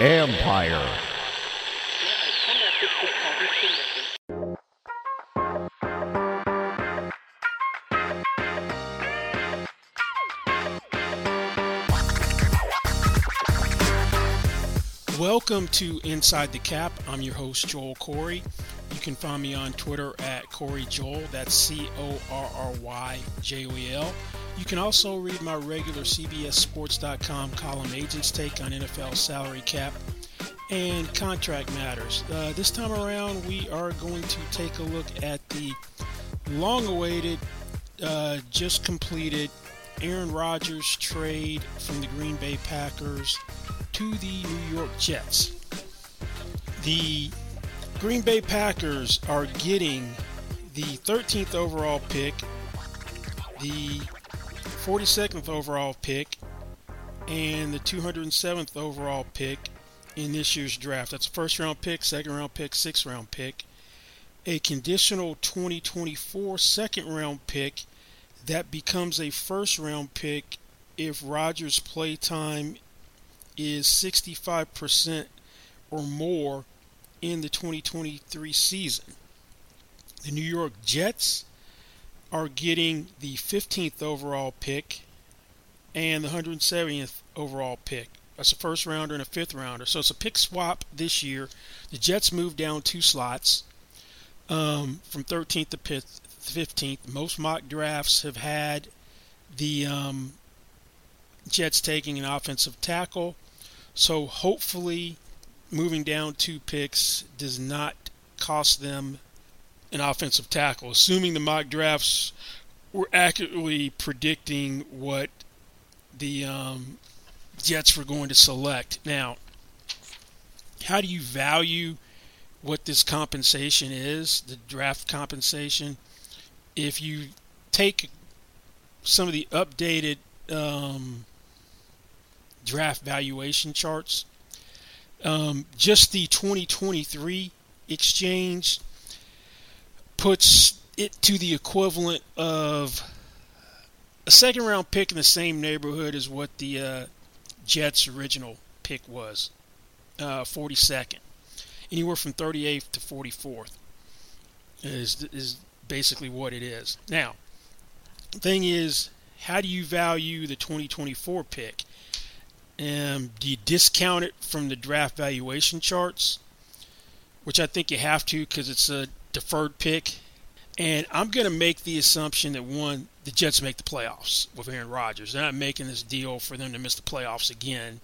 Empire. Welcome to Inside the Cap. I'm your host, Joel Corry. You can find me on Twitter at Corry Joel. That's C O R R Y J O E L. You can also read my regular CBSSports.com column Agents Take on NFL salary cap and contract matters. Uh, this time around, we are going to take a look at the long awaited, uh, just completed Aaron Rodgers trade from the Green Bay Packers to the New York Jets. The Green Bay Packers are getting the 13th overall pick, the 42nd overall pick, and the 207th overall pick in this year's draft. That's a first round pick, second round pick, sixth round pick, a conditional 2024 second round pick that becomes a first round pick if Rodgers' play time is 65% or more in the 2023 season. The New York Jets are getting the 15th overall pick and the 170th overall pick. That's a first rounder and a fifth rounder. So it's a pick swap this year. The Jets moved down two slots um, from 13th to 15th. Most mock drafts have had the um, Jets taking an offensive tackle. So hopefully, moving down two picks does not cost them an offensive tackle, assuming the mock drafts were accurately predicting what the um, Jets were going to select. Now, how do you value what this compensation is, the draft compensation? If you take some of the updated um, draft valuation charts. Um, just the 2023 exchange puts it to the equivalent of a second round pick in the same neighborhood as what the uh, Jets' original pick was, uh, 42nd, anywhere from 38th to 44th is is basically what it is. Now, the thing is, how do you value the 2024 pick? Um, do you discount it from the draft valuation charts? Which I think you have to because it's a deferred pick. And I'm going to make the assumption that one, the Jets make the playoffs with Aaron Rodgers. They're not making this deal for them to miss the playoffs again.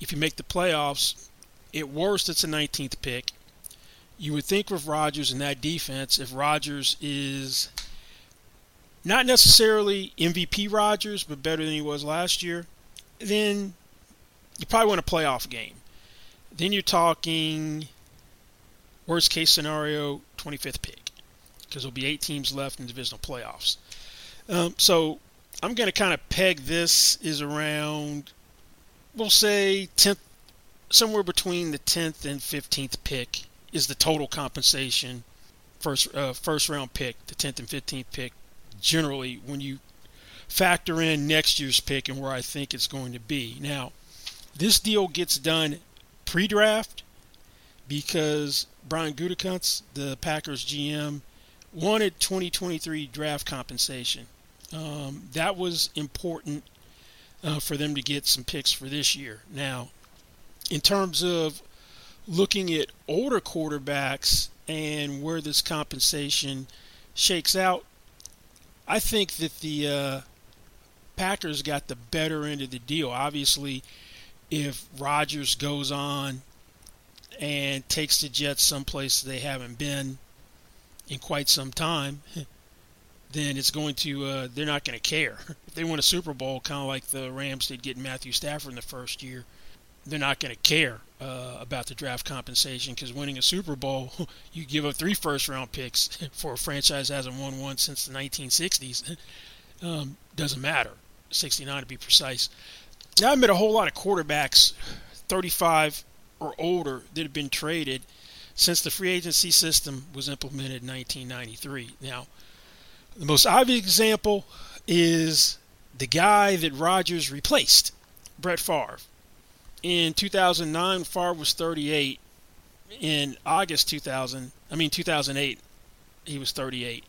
If you make the playoffs, at worst, it's a 19th pick. You would think with Rodgers and that defense, if Rodgers is not necessarily MVP Rodgers, but better than he was last year, then you probably win a playoff game. Then you're talking worst case scenario 25th pick because there'll be eight teams left in divisional playoffs. Um, so I'm going to kind of peg this is around, we'll say 10th, somewhere between the 10th and 15th pick is the total compensation first uh, first round pick, the 10th and 15th pick. Generally, when you factor in next year's pick and where I think it's going to be. Now, this deal gets done pre-draft because Brian Gutekunst, the Packers GM, wanted 2023 draft compensation. Um, that was important uh, for them to get some picks for this year. Now, in terms of looking at older quarterbacks and where this compensation shakes out, I think that the uh, Packers got the better end of the deal. Obviously, if Rodgers goes on and takes the Jets someplace they haven't been in quite some time, then it's going to uh, they're not going to care. If they win a Super Bowl, kind of like the Rams did getting Matthew Stafford in the first year, they're not going to care uh, about the draft compensation because winning a Super Bowl, you give up three first round picks for a franchise that hasn't won one since the 1960s. Um, doesn't matter. 69 to be precise. Now, I've met a whole lot of quarterbacks, 35 or older, that have been traded since the free agency system was implemented in 1993. Now, the most obvious example is the guy that Rodgers replaced, Brett Favre. In 2009, Favre was 38. In August 2000, I mean 2008, he was 38.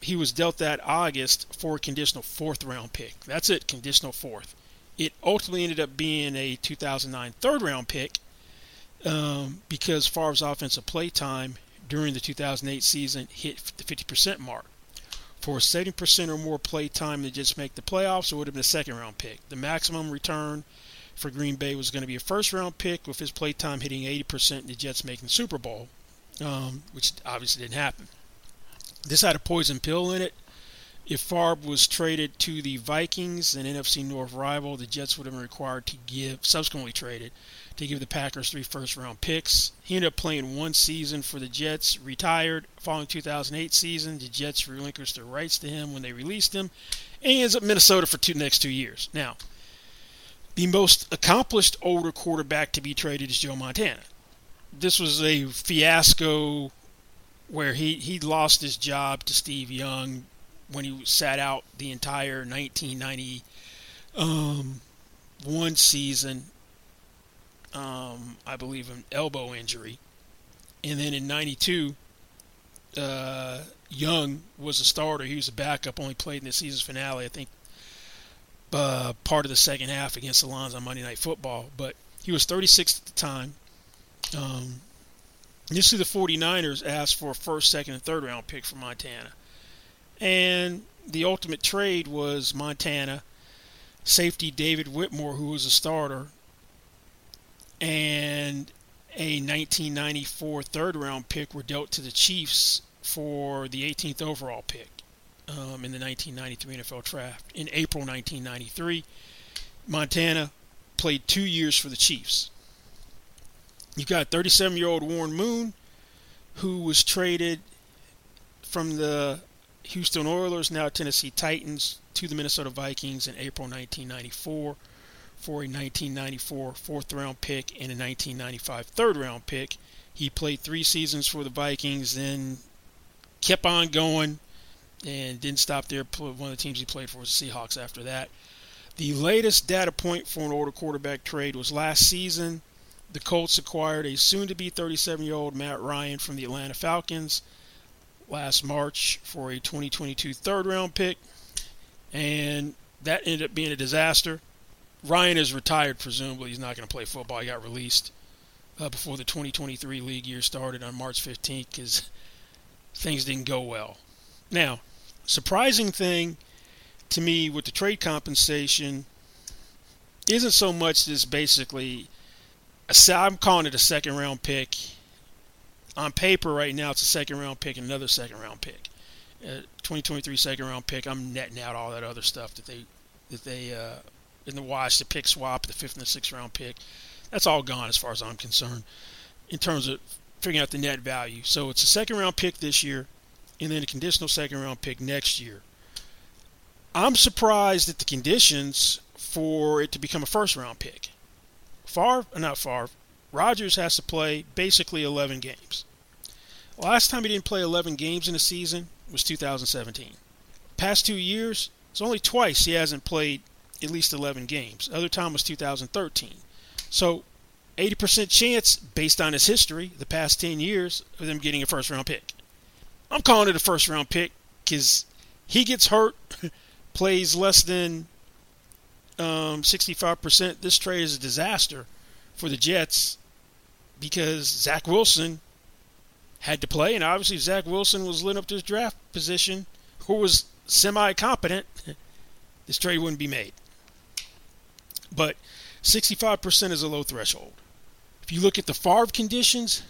He was dealt that August for a conditional fourth round pick. That's it, conditional fourth. It ultimately ended up being a 2009 third round pick um, because Favre's offensive play time during the 2008 season hit the 50% mark. For 70% or more play time to just make the playoffs, it would have been a second round pick. The maximum return for Green Bay was going to be a first round pick with his play time hitting 80% and the Jets making the Super Bowl, um, which obviously didn't happen. This had a poison pill in it. If Favre was traded to the Vikings, an NFC North rival, the Jets would have been required to give, subsequently traded, to give the Packers three first round picks. He ended up playing one season for the Jets, retired. Following 2008 season, the Jets relinquished their rights to him when they released him, and he ends up Minnesota for two next two years. Now, the most accomplished older quarterback to be traded is Joe Montana. This was a fiasco where he, he lost his job to Steve Young when he sat out the entire 1991 um, season um, I believe, an elbow injury. And then in 92, uh, Young was a starter. He was a backup, only played in the season's finale, I think, uh, part of the second half against the Lions on Monday Night Football. But he was 36 at the time. Um, see the 49ers asked for a first, second, and third round pick for Montana. And the ultimate trade was Montana safety David Whitmore, who was a starter, and a 1994 third round pick were dealt to the Chiefs for the 18th overall pick um, in the 1993 NFL draft. In April 1993, Montana played two years for the Chiefs. You've got 37 year old Warren Moon, who was traded from the Houston Oilers, now Tennessee Titans, to the Minnesota Vikings in April 1994 for a 1994 fourth round pick and a 1995 third round pick. He played three seasons for the Vikings, then kept on going and didn't stop there. One of the teams he played for was the Seahawks after that. The latest data point for an older quarterback trade was last season. The Colts acquired a soon to be 37 year old Matt Ryan from the Atlanta Falcons last March for a 2022 third round pick. And that ended up being a disaster. Ryan is retired, presumably. He's not going to play football. He got released uh, before the 2023 league year started on March 15th because things didn't go well. Now, surprising thing to me with the trade compensation isn't so much this basically, I'm calling it a second round pick. On paper, right now, it's a second round pick and another second round pick. Uh, 2023 second round pick. I'm netting out all that other stuff that they that they uh, in the wash, the pick swap, the fifth and the sixth round pick. That's all gone as far as I'm concerned in terms of figuring out the net value. So it's a second round pick this year and then a conditional second round pick next year. I'm surprised at the conditions for it to become a first round pick. Uh, not Favre, Rodgers has to play basically 11 games. Last time he didn't play 11 games in a season was 2017. Past two years, it's only twice he hasn't played at least 11 games. Other time was 2013. So 80% chance, based on his history, the past 10 years, of them getting a first round pick. I'm calling it a first round pick because he gets hurt, plays less than um, 65%. This trade is a disaster for the Jets because Zach Wilson had to play, and obviously Zach Wilson was lit up to his draft position, who was semi competent. This trade wouldn't be made. But 65% is a low threshold. If you look at the Favre conditions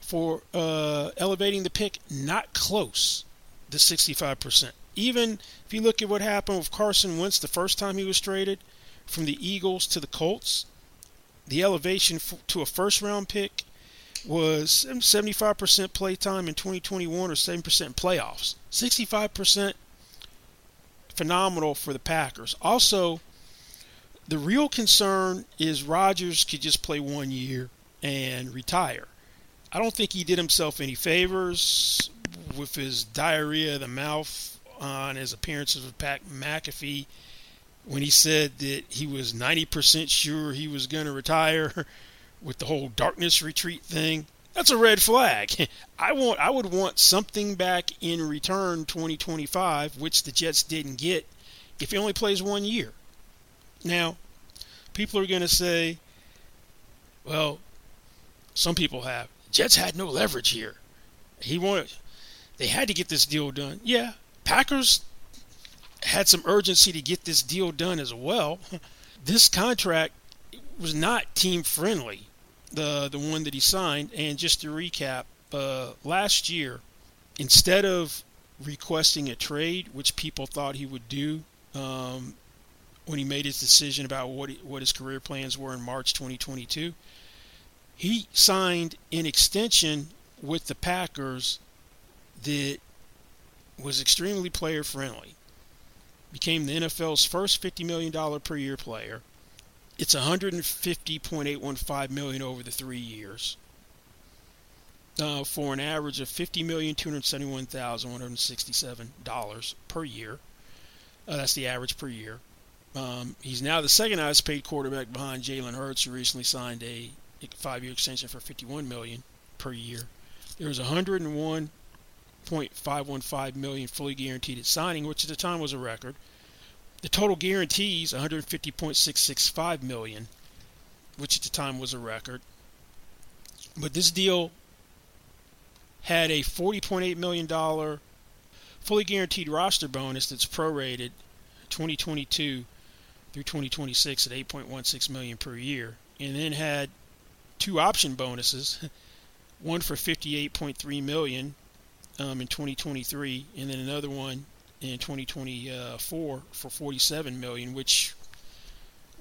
for uh, elevating the pick, not close to 65%. even if you look at what happened with Carson Wentz the first time he was traded from the Eagles to the Colts, the elevation to a first round pick was 75% play time in 2021 or 7% playoffs. 65% phenomenal for the Packers. Also, the real concern is Rodgers could just play one year and retire. I don't think he did himself any favors with his diarrhea of the mouth on his appearances with Pat McAfee when he said that he was 90% sure he was going to retire with the whole darkness retreat thing. That's a red flag. I want I would want something back in return 2025 which the Jets didn't get if he only plays one year. Now, people are going to say, well, some people have. Jets had no leverage here. He wanted they had to get this deal done. Yeah, Packers had some urgency to get this deal done as well. This contract was not team friendly, the the one that he signed. And just to recap, uh, last year, instead of requesting a trade, which people thought he would do um, when he made his decision about what what his career plans were in March 2022, he signed an extension with the Packers that was extremely player friendly became the NFL's first $50 million per year player. It's 150.815 million over the three years, uh, for an average of $50,271,167 per year. Uh, that's the average per year. Um, he's now the second highest paid quarterback behind Jalen Hurts, who recently signed a five-year extension for 51 million per year. There was 101 1.515 million fully guaranteed at signing, which at the time was a record. The total guarantees 150.665 million, which at the time was a record. But this deal had a 40.8 million dollar fully guaranteed roster bonus that's prorated 2022 through 2026 at 8.16 million per year, and then had two option bonuses, one for 58.3 million um, in 2023, and then another one in 2024 for 47 million, which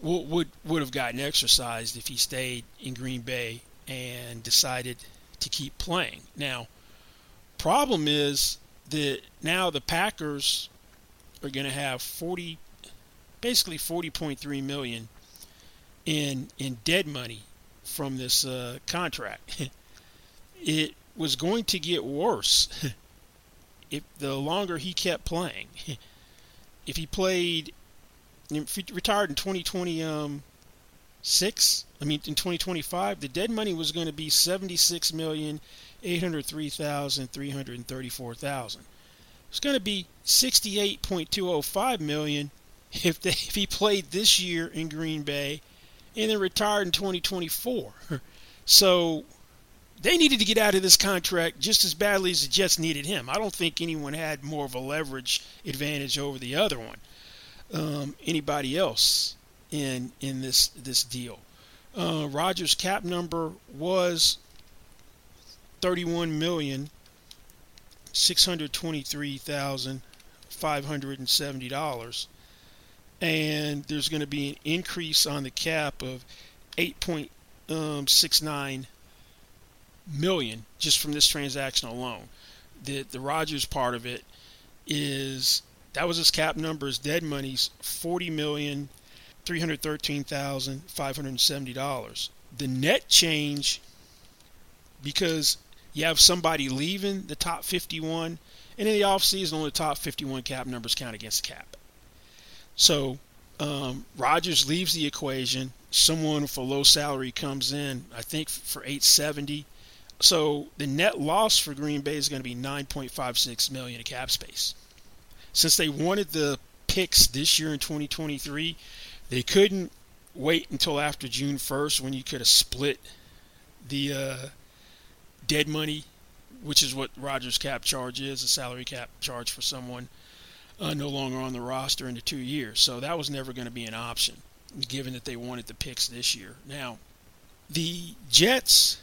would would would have gotten exercised if he stayed in Green Bay and decided to keep playing. Now, problem is that now the Packers are going to have 40, basically 40.3 million in in dead money from this uh, contract. it was going to get worse if the longer he kept playing. if he played, if he retired in 2026, um, I mean in 2025, the dead money was going to be 76 million 803,334 thousand. It's going to be 68.205 million if they, if he played this year in Green Bay and then retired in 2024. So they needed to get out of this contract just as badly as the Jets needed him. I don't think anyone had more of a leverage advantage over the other one. Um, anybody else in in this this deal? Uh, Rodgers' cap number was thirty-one million six hundred twenty-three thousand five hundred and seventy dollars, and there's going to be an increase on the cap of eight point um, six nine million just from this transaction alone. The the Rodgers part of it is that was his cap number. His dead money's forty million three hundred thirteen thousand five hundred seventy dollars. The net change because you have somebody leaving the top 51, and in the offseason, only the top 51 cap numbers count against cap. So um, Rodgers leaves the equation. Someone with a low salary comes in, I think for 870. So the net loss for Green Bay is going to be 9.56 million in cap space. Since they wanted the picks this year in 2023, they couldn't wait until after June 1st when you could have split the uh, dead money, which is what Rodgers' cap charge is, a salary cap charge for someone uh, no longer on the roster into two years. So that was never going to be an option, given that they wanted the picks this year. Now, the Jets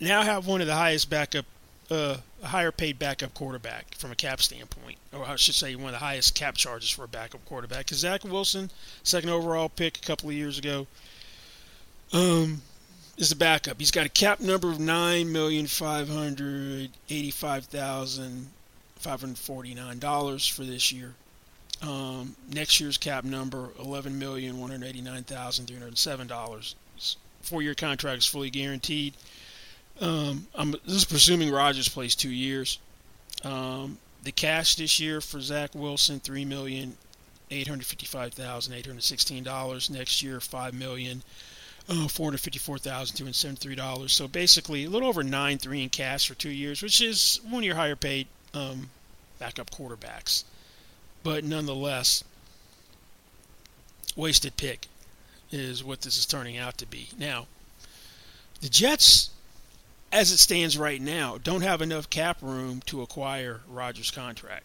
now have one of the highest backup uh, higher paid backup quarterback from a cap standpoint, or I should say, one of the highest cap charges for a backup quarterback. Because Zach Wilson, second overall pick a couple of years ago, um, is the backup. He's got a cap number of nine million five hundred eighty-five thousand five hundred forty-nine dollars for this year. Um, next year's cap number eleven million one hundred eighty-nine thousand three hundred seven dollars. Four-year contract is fully guaranteed. Um, I'm is presuming Rodgers plays two years. Um, the cash this year for Zach Wilson three million eight hundred fifty-five thousand eight hundred sixteen dollars. Next year five million uh, four hundred fifty-four thousand two hundred seventy-three dollars. So basically a little over nine three in cash for two years, which is one of your higher paid um, backup quarterbacks. But nonetheless, wasted pick is what this is turning out to be. Now, the Jets as it stands right now, don't have enough cap room to acquire Rodgers' contract.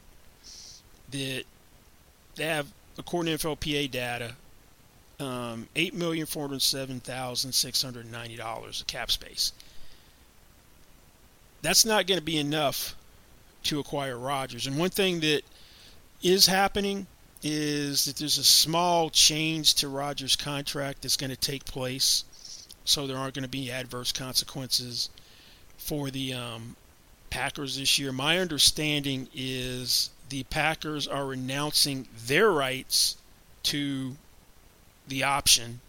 That they have, according to NFLPA data, um, eight million four hundred seven thousand six hundred ninety dollars of cap space. That's not going to be enough to acquire Rodgers. And one thing that is happening is that there's a small change to Rodgers' contract that's going to take place, so there aren't going to be adverse consequences for the um, Packers this year. My understanding is the Packers are renouncing their rights to the option.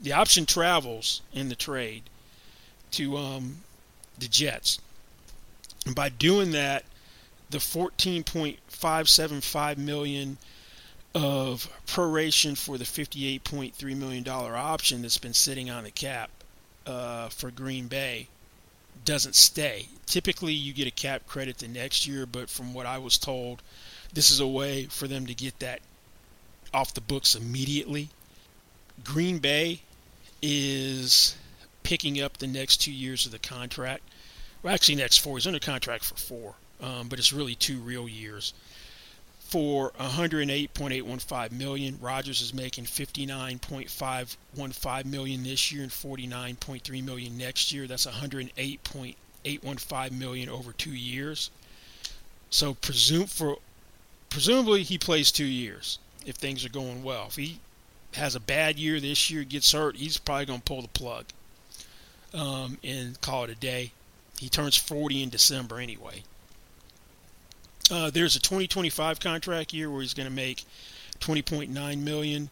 The option travels in the trade to um, the Jets. And by doing that, the 14.575 million of proration for the 58.3 million dollar option that's been sitting on the cap uh, for Green Bay doesn't stay. Typically, you get a cap credit the next year, but from what I was told, this is a way for them to get that off the books immediately. Green Bay is picking up the next two years of the contract. Well, actually, next four. He's under contract for four, um, but it's really two real years for 108.815 million. Rodgers is making 59.515 million this year and 49.3 million next year. That's 108.815 million over two years. So presume for presumably he plays two years if things are going well. If he has a bad year this year, gets hurt, he's probably going to pull the plug um, and call it a day. He turns 40 in December anyway. Uh, there's a 2025 contract year where he's going to make 20.9 million,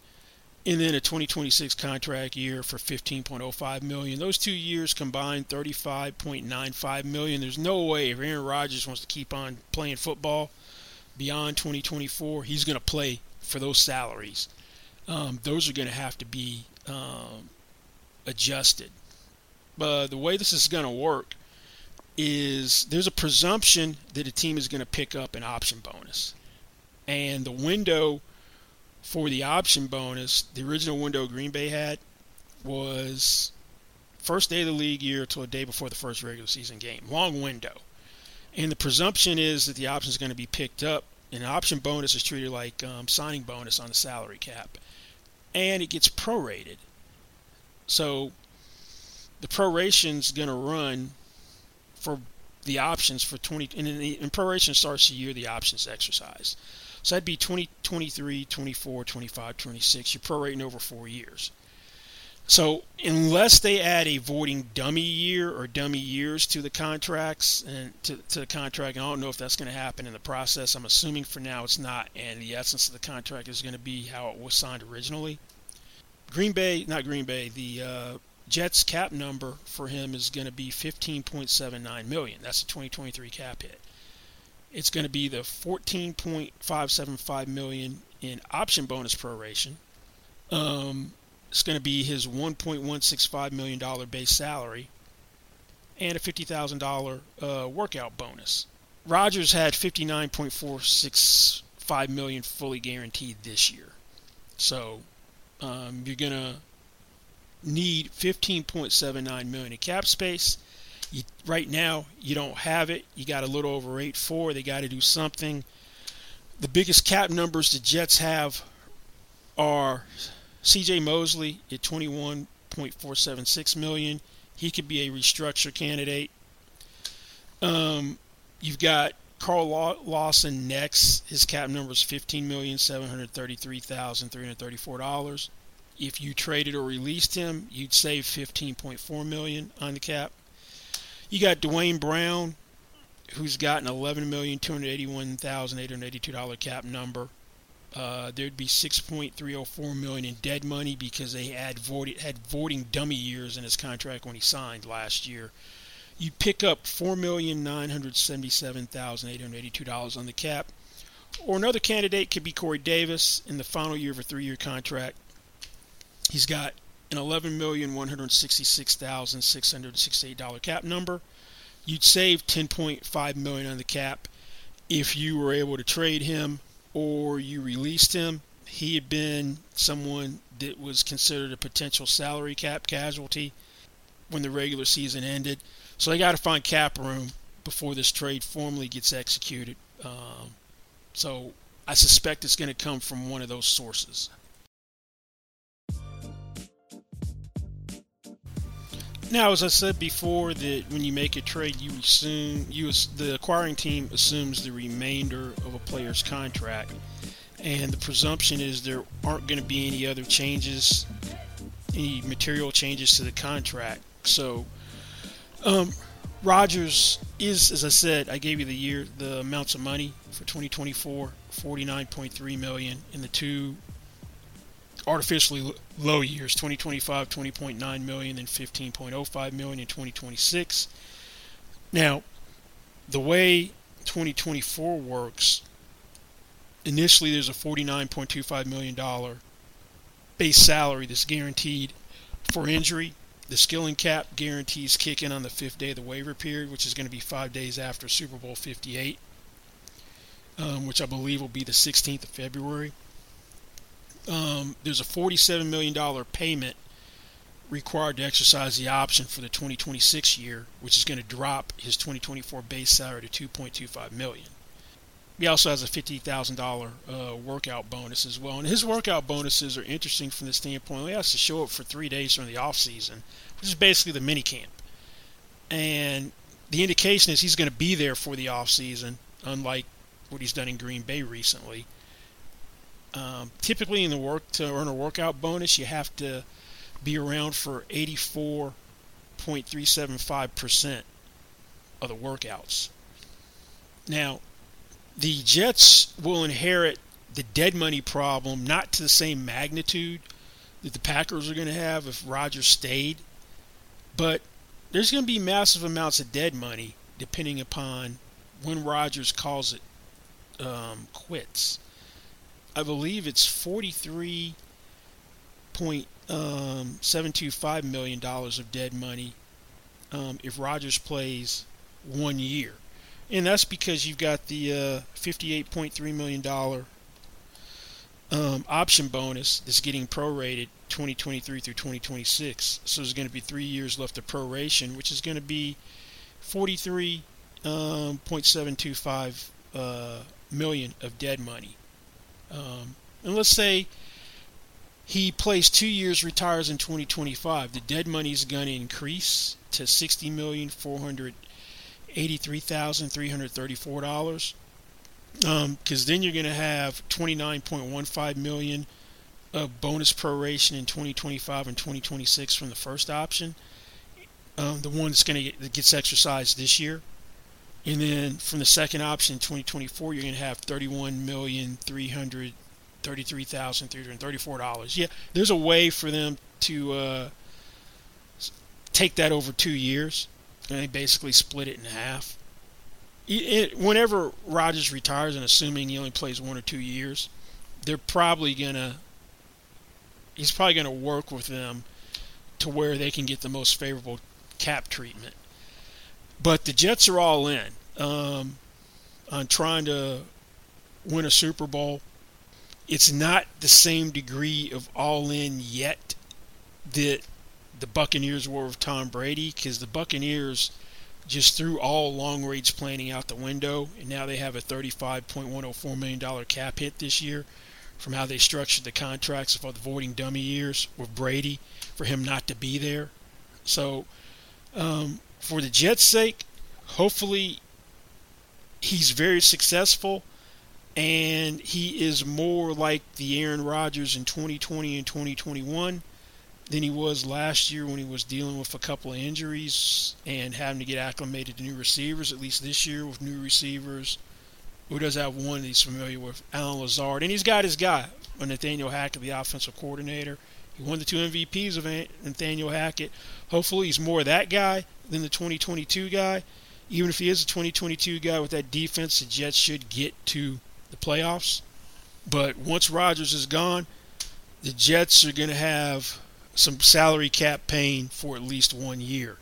and then a 2026 contract year for 15.05 million. Those two years combined 35.95 million. There's no way if Aaron Rodgers wants to keep on playing football beyond 2024, he's going to play for those salaries. Um, those are going to have to be um, adjusted. But the way this is going to work is there's a presumption that a team is going to pick up an option bonus. And the window for the option bonus, the original window Green Bay had, was first day of the league year till a day before the first regular season game. Long window. And the presumption is that the option is going to be picked up. And an option bonus is treated like um, signing bonus on the salary cap. And it gets prorated. So the proration is going to run for the options for 20 and, the, and proration starts the year the options exercise. So that'd be 20, 23, 24, 25, 26. You're prorating over four years. So unless they add a voiding dummy year or dummy years to the contracts and to, to the contract, and I don't know if that's going to happen in the process. I'm assuming for now it's not, and the essence of the contract is going to be how it was signed originally. Green Bay, not Green Bay, the uh, Jets cap number for him is going to be 15.79 million. That's the 2023 cap hit. It's going to be the 14.575 million in option bonus proration. Um, it's going to be his 1.165 million dollar base salary and a $50,000 uh, workout bonus. Rodgers had 59.465 million fully guaranteed this year. So um, you're going to need 15.79 million in cap space. You, right now, you don't have it. You got a little over 8.4. They got to do something. The biggest cap numbers the Jets have are C.J. Mosley at 21.476 million. He could be a restructure candidate. Um, you've got Carl Lawson next. His cap number is fifteen million seven hundred thirty-three thousand three hundred thirty-four dollars. If you traded or released him, you'd save fifteen point four million on the cap. You got Duane Brown, who's got an eleven million two hundred eighty-one thousand eight hundred eighty-two dollar cap number. Uh, there'd be 6.304 million in dead money because they had voided, had voiding dummy years in his contract when he signed last year you pick up $4,977,882 on the cap. Or another candidate could be Corey Davis in the final year of a three year contract. He's got an $11,166,668 cap number. You'd save 10.5 million on the cap if you were able to trade him or you released him. He had been someone that was considered a potential salary cap casualty when the regular season ended. So they got to find cap room before this trade formally gets executed. Um, so I suspect it's going to come from one of those sources. Now, as I said before, that when you make a trade, you assume you the acquiring team assumes the remainder of a player's contract, and the presumption is there aren't going to be any other changes, any material changes to the contract. So um, Rodgers is, as I said, I gave you the year, the amounts of money for 2024, 49.3 million in the two artificially low years, 2025, 20.9 million and 15.05 million in 2026. Now, the way 2024 works, initially there's a 49.25 million dollar base salary that's guaranteed for injury the skilling cap guarantees kick in on the fifth day of the waiver period, which is going to be five days after Super Bowl 58, um, which I believe will be the 16th of February. Um, there's a $47 million payment required to exercise the option for the 2026 year, which is going to drop his 2024 base salary to 2.25 million. He also has a $50,000 uh, workout bonus as well. And his workout bonuses are interesting from the standpoint he has to show up for three days during the off season, which is basically the mini camp. And the indication is he's going to be there for the off season, unlike what he's done in Green Bay recently. Um, typically, in the work to earn a workout bonus, you have to be around for 84.375% of the workouts. Now, the Jets will inherit the dead money problem, not to the same magnitude that the Packers are going to have if Rodgers stayed, but there's going to be massive amounts of dead money depending upon when Rodgers calls it um, quits. I believe it's forty-three point um, seven two five million dollars of dead money um, if Rodgers plays one year and that's because you've got the uh, $58.3 million um, option bonus that's getting prorated 2023 through 2026. So there's going to be three years left of proration, which is going to be 43.725 um, uh, million of dead money. Um, and let's say he plays two years, retires in 2025. The dead money is going to increase to 60 million four hundred $83,334. Because um, then you're going to have 29.15 million of bonus proration in 2025 and 2026 from the first option. Um, the one that's going to get that gets exercised this year, and then from the second option in 2024, you're going to have 31 million three hundred thirty-three thousand three hundred thirty-four dollars. Yeah, there's a way for them to uh, take that over two years and they basically split it in half. It, whenever Rodgers retires, and assuming he only plays one or two years, they're probably gonna he's probably gonna work with them to where they can get the most favorable cap treatment. But the Jets are all in um, on trying to win a Super Bowl. It's not the same degree of all in yet that the Buccaneers were with Tom Brady because the Buccaneers just threw all long range planning out the window, and now they have a $35.104 million cap hit this year from how they structured the contracts for the voiding dummy years with Brady for him not to be there. So, um, for the Jets' sake, hopefully he's very successful and he is more like the Aaron Rodgers in 2020 and 2021 than he was last year when he was dealing with a couple of injuries and having to get acclimated to new receivers. At least this year with new receivers, who does have one he's familiar with, Allen Lazard, and he's got his guy, Nathaniel Hackett, the offensive coordinator. He won the two MVPs of Nathaniel Hackett. Hopefully, he's more that guy than the 2022 guy. Even if he is a 2022 guy with that defense, the Jets should get to the playoffs. But once Rodgers is gone, the Jets are going to have some salary cap pain for at least one year.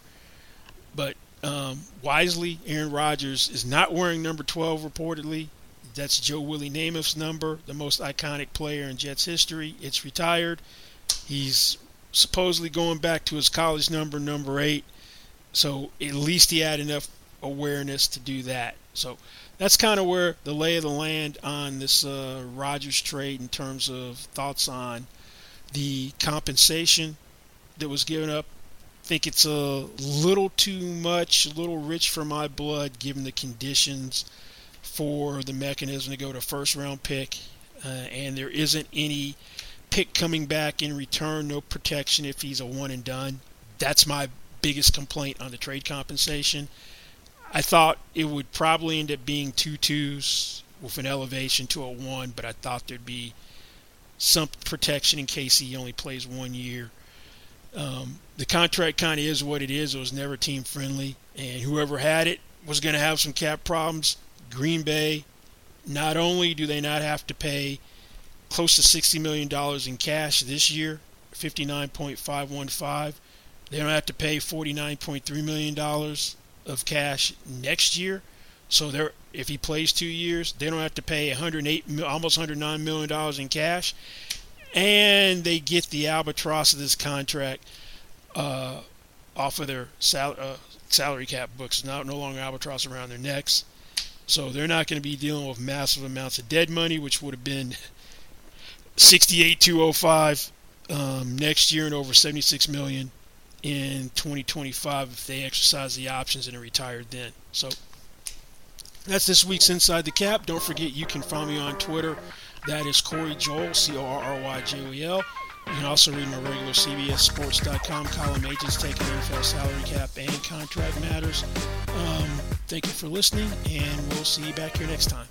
But um, wisely, Aaron Rodgers is not wearing number 12 reportedly. That's Joe Willie Namath's number, the most iconic player in Jets history. It's retired. He's supposedly going back to his college number, number eight. So at least he had enough awareness to do that. So that's kind of where the lay of the land on this uh, Rodgers trade in terms of thoughts on the compensation that was given up. I think it's a little too much, a little rich for my blood, given the conditions for the mechanism to go to first round pick, uh, and there isn't any pick coming back in return, no protection if he's a one and done. That's my biggest complaint on the trade compensation. I thought it would probably end up being two twos with an elevation to a one, but I thought there'd be some protection in case he only plays one year. Um, the contract kind of is what it is. It was never team friendly, and whoever had it was going to have some cap problems. Green Bay, not only do they not have to pay close to $60 million in cash this year, 59.515, they don't have to pay $49.3 million of cash next year. So they're if he plays two years, they don't have to pay 108, almost 109 million dollars in cash, and they get the albatross of this contract uh, off of their sal- uh, salary cap books. Now no longer albatross around their necks, so they're not going to be dealing with massive amounts of dead money, which would have been 68,205 um, next year and over 76 million in 2025 if they exercise the options and are retired then. So that's this week's Inside the Cap. Don't forget you can find me on Twitter. That is Corry Joel, C O R R Y J O E L. You can also read my regular CBSSports.com column, Agents Taking NFL Salary Cap and Contract Matters. Um, thank you for listening, and we'll see you back here next time.